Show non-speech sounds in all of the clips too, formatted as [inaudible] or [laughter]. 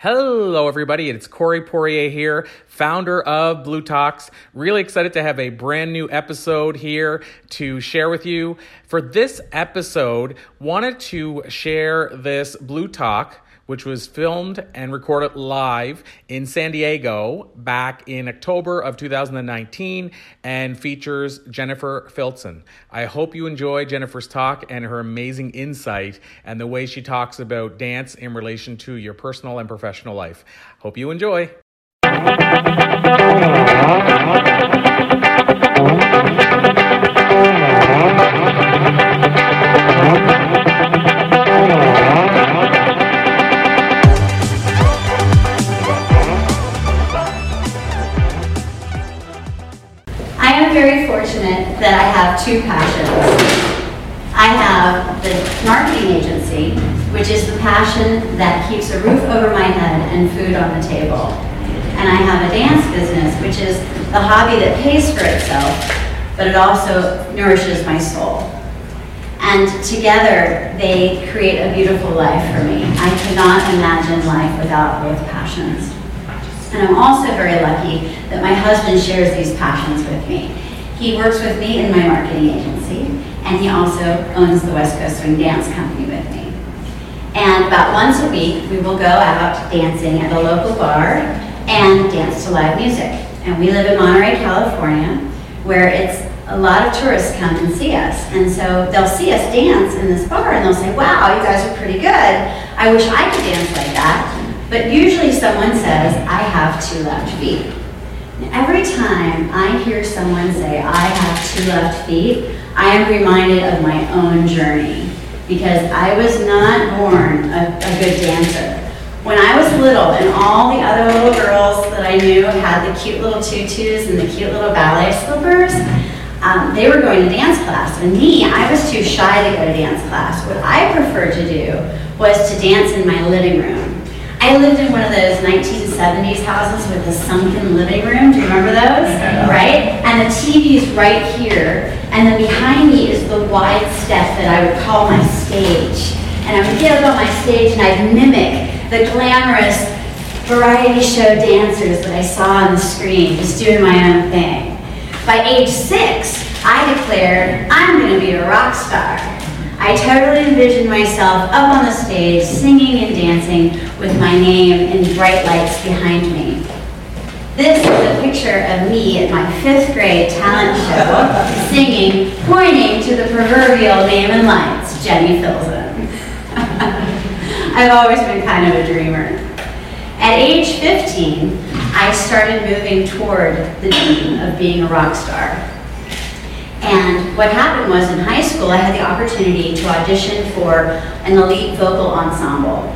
Hello, everybody. It's Corey Poirier here, founder of bLU Talks. Really excited to have a brand new episode here to share with you. For this episode, wanted to share this bLU Talk which was filmed and recorded live in San Diego back in October of 2019 and features Jennifer Filzen. I hope you enjoy Jennifer's talk and her amazing insight and the way she talks about dance in relation to your personal and professional life. Hope you enjoy. That I have two passions. I have the marketing agency, which is the passion that keeps a roof over my head and food on the table. And I have a dance business, which is the hobby that pays for itself, but it also nourishes my soul. And together, they create a beautiful life for me. I cannot imagine life without both passions. And I'm also very lucky that my husband shares these passions with me. He works with me in my marketing agency, and he also owns the West Coast Swing Dance Company with me. And about once a week, we will go out dancing at a local bar and dance to live music. And we live in Monterey, California, where it's a lot of tourists come and see us. And so they'll see us dance in this bar and they'll say, wow, you guys are pretty good. I wish I could dance like that. But usually someone says, I have two left feet. Every time I hear someone say, I have two left feet, I am reminded of my own journey because I was not born a, a good dancer. When I was little and all the other little girls that I knew had the cute little tutus and the cute little ballet slippers, um, they were going to dance class. And me, I was too shy to go to dance class. What I preferred to do was to dance in my living room I lived in one of those 1970s houses with a sunken living room. Do you remember those? Right? And the TV is right here. And then behind me is the wide step that I would call my stage. And I would get up on my stage and I'd mimic the glamorous variety show dancers that I saw on the screen, just doing my own thing. By age six, I declared, I'm going to be a rock star. I totally envisioned myself up on the stage, singing and dancing with my name in bright lights behind me. This is a picture of me at my fifth grade talent show, [laughs] singing, pointing to the proverbial name in lights, Jenny Filzen. [laughs] I've always been kind of a dreamer. At age 15, I started moving toward the dream of being a rock star. And what happened was in high school, I had the opportunity to audition for an elite vocal ensemble.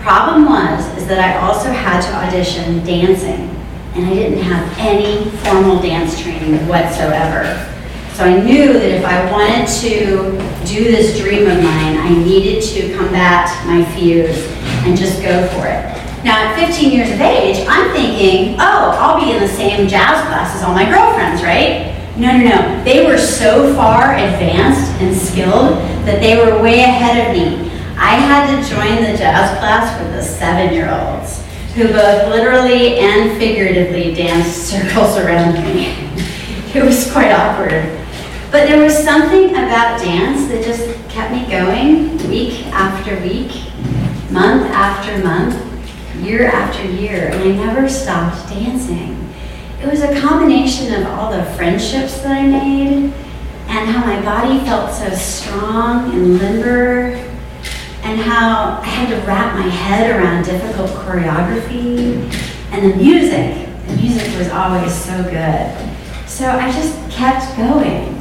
Problem was, is that I also had to audition dancing, and I didn't have any formal dance training whatsoever. So I knew that if I wanted to do this dream of mine, I needed to combat my fears and just go for it. Now, at 15 years of age, I'm thinking, oh, I'll be in the same jazz class as all my girlfriends, right? No, no, no. They were so far advanced and skilled that they were way ahead of me. I had to join the jazz class for the seven year olds who both literally and figuratively danced [laughs] circles around me. it was quite awkward. But there was something about dance that just kept me going week after week, month after month, year after year, and I never stopped dancing it was a combination of all the friendships that I made and how my body felt so strong and limber and how I had to wrap my head around difficult choreography and the music. The music was always so good. So I just kept going.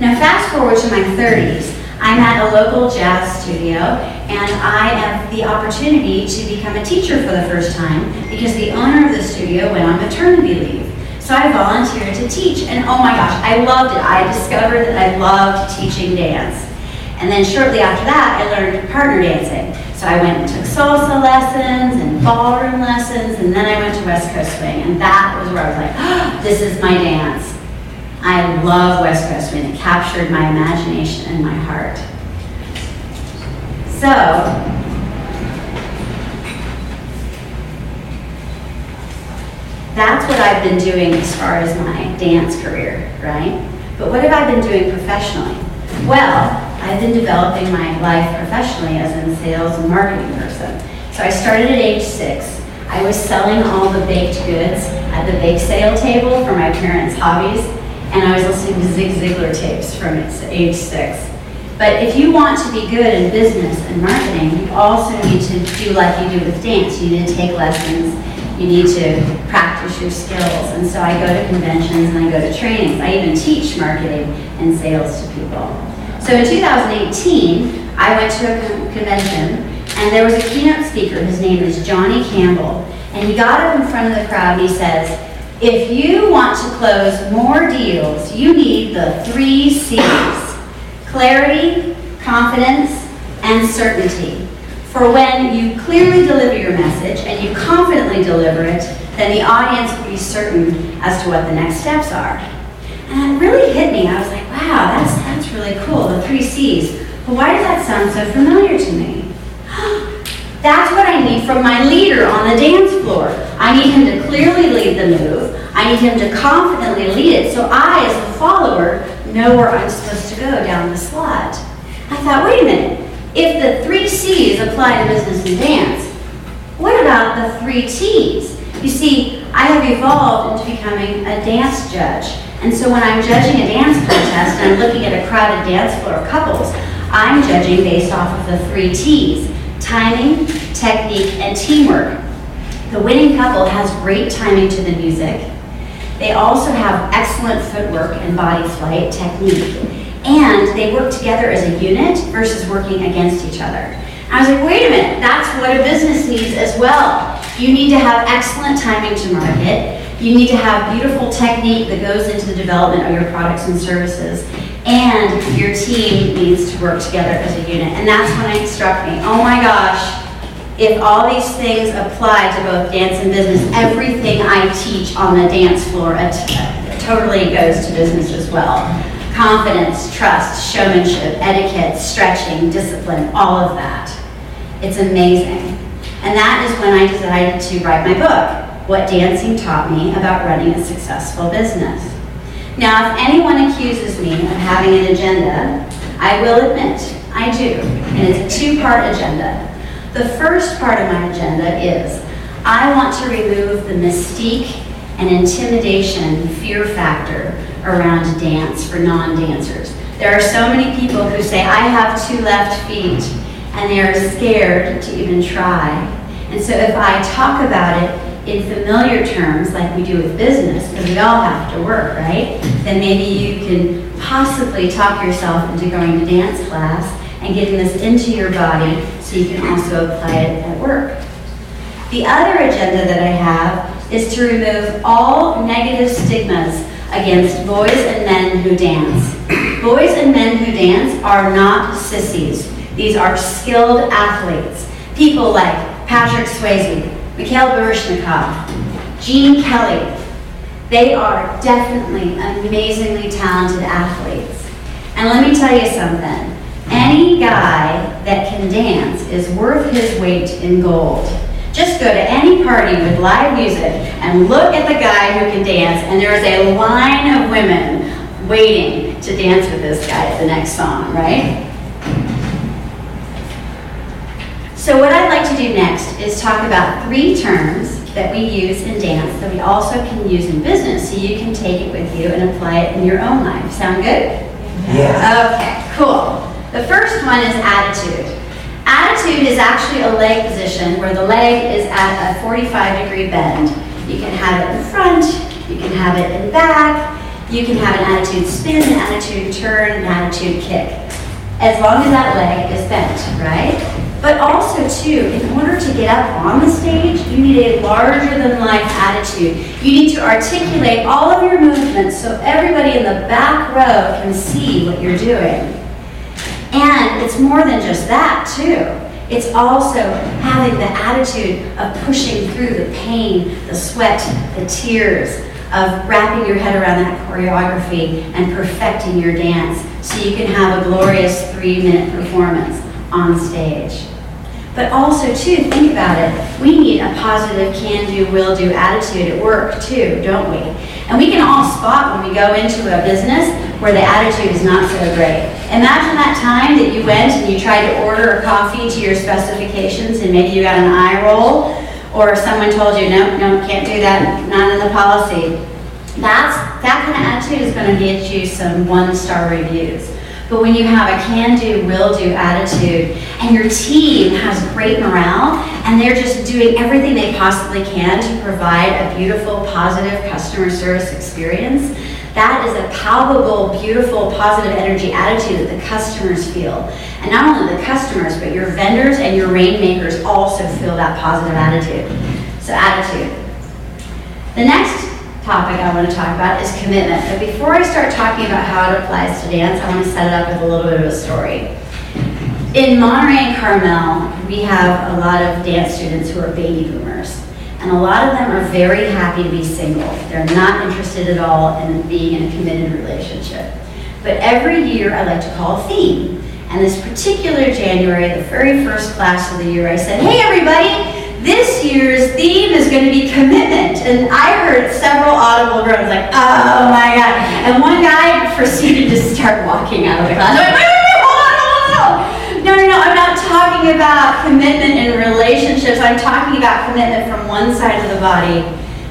Now fast forward to my 30s, I'm at a local jazz studio and I have the opportunity to become a teacher for the first time because the owner of the studio went on maternity leave. So I volunteered to teach and oh my gosh, I loved it. I discovered that I loved teaching dance. And then shortly after that, I learned partner dancing. So I went and took salsa lessons and ballroom lessons, and then I went to West Coast Swing, and that was where I was like, oh, this is my dance. I love West Coast Swing. It captured my imagination and my heart. So, that's what I've been doing as far as my dance career, right? But what have I been doing professionally? Well, I've been developing my life professionally as a sales and marketing person. So I started at age six. I was selling all the baked goods at the bake sale table for my parents' hobbies, and I was listening to Zig Ziglar tapes from age six. But if you want to be good in business and marketing, you also need to do like you do with dance. You need to take lessons. You need to practice your skills. And so I go to conventions and I go to trainings. I even teach marketing and sales to people. So in 2018, I went to a convention and there was a keynote speaker. His name is Johnny Campbell. And he got up in front of the crowd and he says, if you want to close more deals, you need the three C's clarity, confidence, and certainty. For when you clearly deliver your message and you confidently deliver it, then the audience will be certain as to what the next steps are. And it really hit me. I was like, wow, that's, that's really cool, the three C's. But why does that sound so familiar to me? [gasps] That's what I need from my leader on the dance floor. I need him to clearly lead the move. I need him to confidently lead it so I, as a follower, know where I'm supposed to go down the slot. I thought, wait a minute. If the three C's apply to business and dance, what about the three T's? You see, I have evolved into becoming a dance judge. And so when I'm judging a dance contest and I'm looking at a crowded dance floor of couples, I'm judging based off of the three T's timing, technique, and teamwork. The winning couple has great timing to the music. They also have excellent footwork and body flight technique. And they work together as a unit versus working against each other. I was like, wait a minute, that's what a business needs as well. You need to have excellent timing to market. You need to have beautiful technique that goes into the development of your products and services. And your team needs to work together as a unit. And that's when it struck me. Oh my gosh, if all these things apply to both dance and business, everything I teach on the dance floor totally goes to business as well. Confidence, trust, showmanship, etiquette, stretching, discipline, all of that. It's amazing. And that is when I decided to write my book, What Dancing Taught Me About Running a Successful Business. Now, if anyone accuses me of having an agenda, I will admit I do. And it's a two part agenda. The first part of my agenda is I want to remove the mystique and intimidation fear factor around dance for non-dancers. There are so many people who say, I have two left feet, and they are scared to even try. And so if I talk about it in familiar terms, like we do with business, because we all have to work, right? Then maybe you can possibly talk yourself into going to dance class and getting this into your body so you can also apply it at work. The other agenda that I have is to remove all negative stigmas against boys and men who dance. Boys and men who dance are not sissies. These are skilled athletes. People like Patrick Swayze, Mikhail Baryshnikov, Gene Kelly. They are definitely amazingly talented athletes. And let me tell you something. Any guy that can dance is worth his weight in gold. Just go to any party with live music and look at the guy who can dance, and there is a line of women waiting to dance with this guy at the next song, right? So what I'd like to do next is talk about three terms that we use in dance that we also can use in business so you can take it with you and apply it in your own life. Sound good? Yeah. Okay, cool. The first one is attitude. Attitude is actually a leg position where the leg is at a 45 degree bend. You can have it in front, you can have it in back, you can have an attitude spin, an attitude turn, an attitude kick. As long as that leg is bent, right? But also too, in order to get up on the stage, you need a larger than life attitude. You need to articulate all of your movements so everybody in the back row can see what you're doing. And it's more than just that, too. It's also having the attitude of pushing through the pain, the sweat, the tears, of wrapping your head around that choreography and perfecting your dance so you can have a glorious three minute performance on stage. But also, too, think about it. We need a positive can do, will do attitude at work, too, don't we? And we can all spot when we go into a business where the attitude is not so great. Imagine that time that you went and you tried to order a coffee to your specifications and maybe you got an eye roll or someone told you, no, no, can't do that, not in the policy. That's, that kind of attitude is going to get you some one-star reviews. But when you have a can do, will do attitude, and your team has great morale, and they're just doing everything they possibly can to provide a beautiful, positive customer service experience, that is a palpable, beautiful, positive energy attitude that the customers feel. And not only the customers, but your vendors and your rainmakers also feel that positive attitude. So, attitude. The next topic I want to talk about is commitment. But before I start talking about how it applies to dance, I want to set it up with a little bit of a story. In Monterey and Carmel, we have a lot of dance students who are baby boomers. And a lot of them are very happy to be single. They're not interested at all in being in a committed relationship. But every year I like to call a theme. And this particular January, the very first class of the year, I said, hey everybody, this year's theme is going to be commitment. And I heard several audible groans like, oh my God. And one guy proceeded to start walking out of the class. No, no, I'm not talking about commitment in relationships. I'm talking about commitment from one side of the body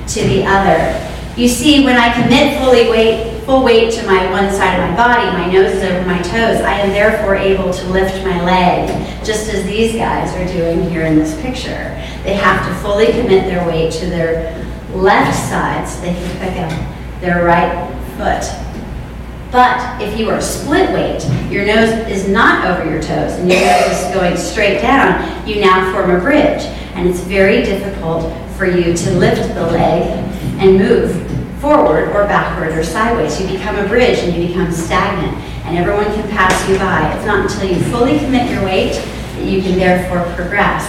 to the other. You see, when I commit fully weight, full weight to my one side of my body, my nose is over my toes, I am therefore able to lift my leg, just as these guys are doing here in this picture. They have to fully commit their weight to their left side so they can pick up their right foot. But if you are split weight, your nose is not over your toes and your nose is going straight down, you now form a bridge. And it's very difficult for you to lift the leg and move forward or backward or sideways. You become a bridge and you become stagnant, and everyone can pass you by. It's not until you fully commit your weight that you can therefore progress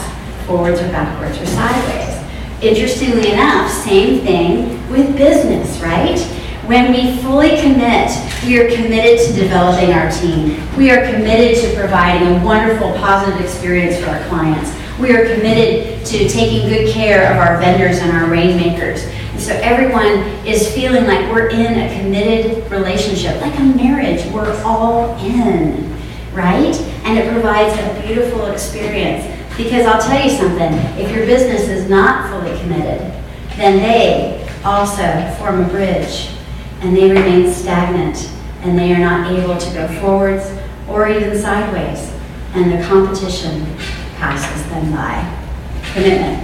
forwards or backwards or sideways. Interestingly enough, same thing with business, right? When we fully commit, we are committed to developing our team. We are committed to providing a wonderful, positive experience for our clients. We are committed to taking good care of our vendors and our rainmakers. And so everyone is feeling like we're in a committed relationship, like a marriage. We're all in, right? And it provides a beautiful experience. Because I'll tell you something if your business is not fully committed, then they also form a bridge and they remain stagnant and they are not able to go forwards or even sideways. And the competition passes them by. Commitment.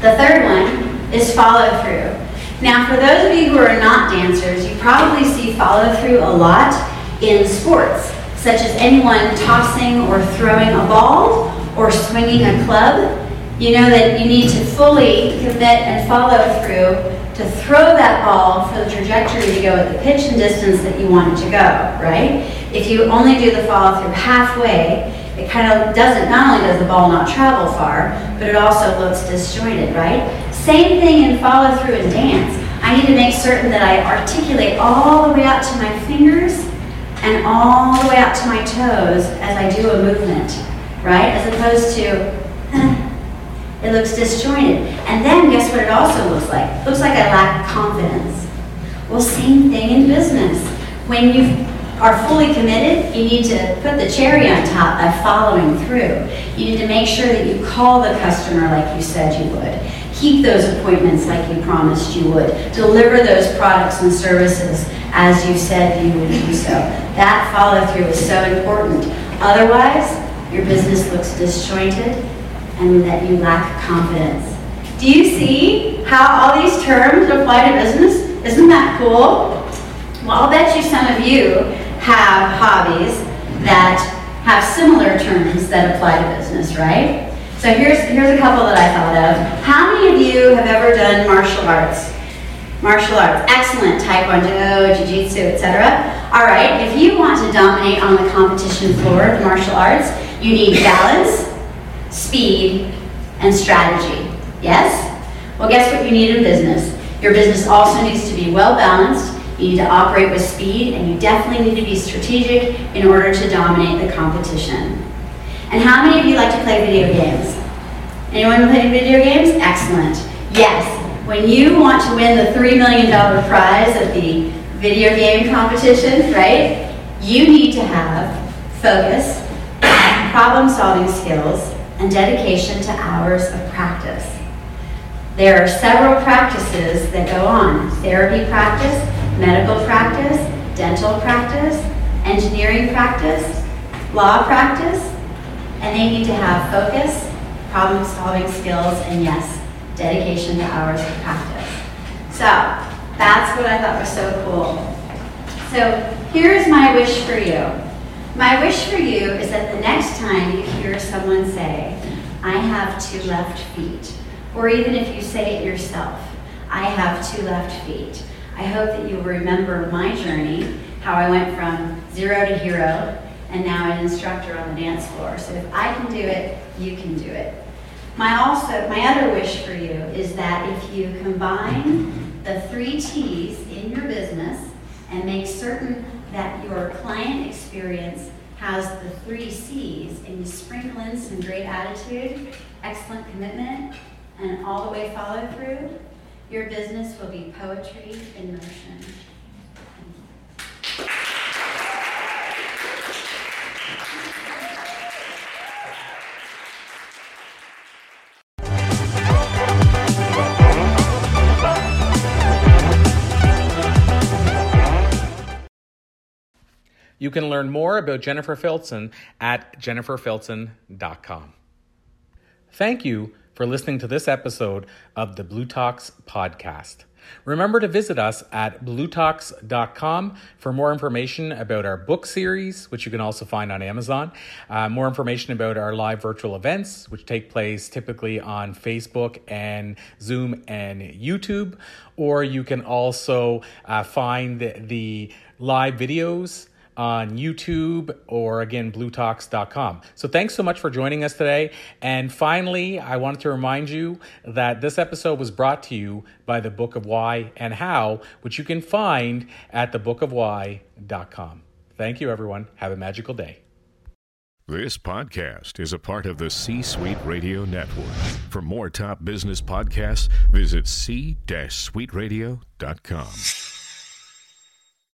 The third one is follow through. Now, for those of you who are not dancers, you probably see follow through a lot in sports, such as anyone tossing or throwing a ball or swinging a club. You know that you need to fully commit and follow through to throw that ball for the trajectory to go at the pitch and distance that you want it to go, right? If you only do the follow through halfway, it kind of doesn't, not only does the ball not travel far, but it also looks disjointed, right? Same thing in follow through and dance. I need to make certain that I articulate all the way out to my fingers and all the way out to my toes as I do a movement, right? As opposed to, eh, it looks disjointed. And then guess what it also looks like? It looks like I lack confidence. Well, same thing in business. When you are fully committed, you need to put the cherry on top by following through. You need to make sure that you call the customer like you said you would keep those appointments like you promised you would, deliver those products and services as you said you would do so. That follow through is so important. Otherwise, your business looks disjointed and that you lack confidence. Do you see how all these terms apply to business? Isn't that cool? Well, I'll bet you some of you have hobbies that have similar terms that apply to business, right? So here's, here's a couple that I thought of. How many of you have ever done martial arts? Martial arts, excellent, taekwondo, jiu-jitsu, etc. All right, if you want to dominate on the competition floor of martial arts, you need balance, speed, and strategy. Yes? Well, guess what you need in business? Your business also needs to be well balanced. You need to operate with speed, and you definitely need to be strategic in order to dominate the competition. And how many of you like to play video games? Anyone play video games? Excellent. Yes, when you want to win the $3 million prize at the video game competition, right, you need to have focus, problem solving skills, and dedication to hours of practice. There are several practices that go on therapy practice, medical practice, dental practice, engineering practice, law practice, and they need to have focus, problem solving skills, and yes, dedication to hours of practice. So that's what I thought was so cool. So here's my wish for you. My wish for you is that the next time you hear someone say, I have two left feet, or even if you say it yourself, I have two left feet, I hope that you'll remember my journey, how I went from zero to hero, and now an instructor on the dance floor. So if I can do it, you can do it. My also, my other wish for you is that if you combine the three T's in your business and make certain that your client experience has the three C's and you sprinkle in some great attitude, excellent commitment, and all the way follow through, your business will be poetry in motion. You can learn more about Jennifer Filzen at jenniferfilzen.com. Thank you for listening to this episode of the bLU Talks podcast. Remember to visit us at blutalks.com for more information about our book series, which you can also find on Amazon, uh, more information about our live virtual events, which take place typically on Facebook and Zoom and YouTube, or you can also uh, find the, the live videos on YouTube or again, blutalks.com. So thanks so much for joining us today. And finally, I wanted to remind you that this episode was brought to you by the Book of Why and How, which you can find at thebookofwhy.com. Thank you, everyone. Have a magical day. This podcast is a part of the C Suite Radio Network. For more top business podcasts, visit c-suiteradio.com.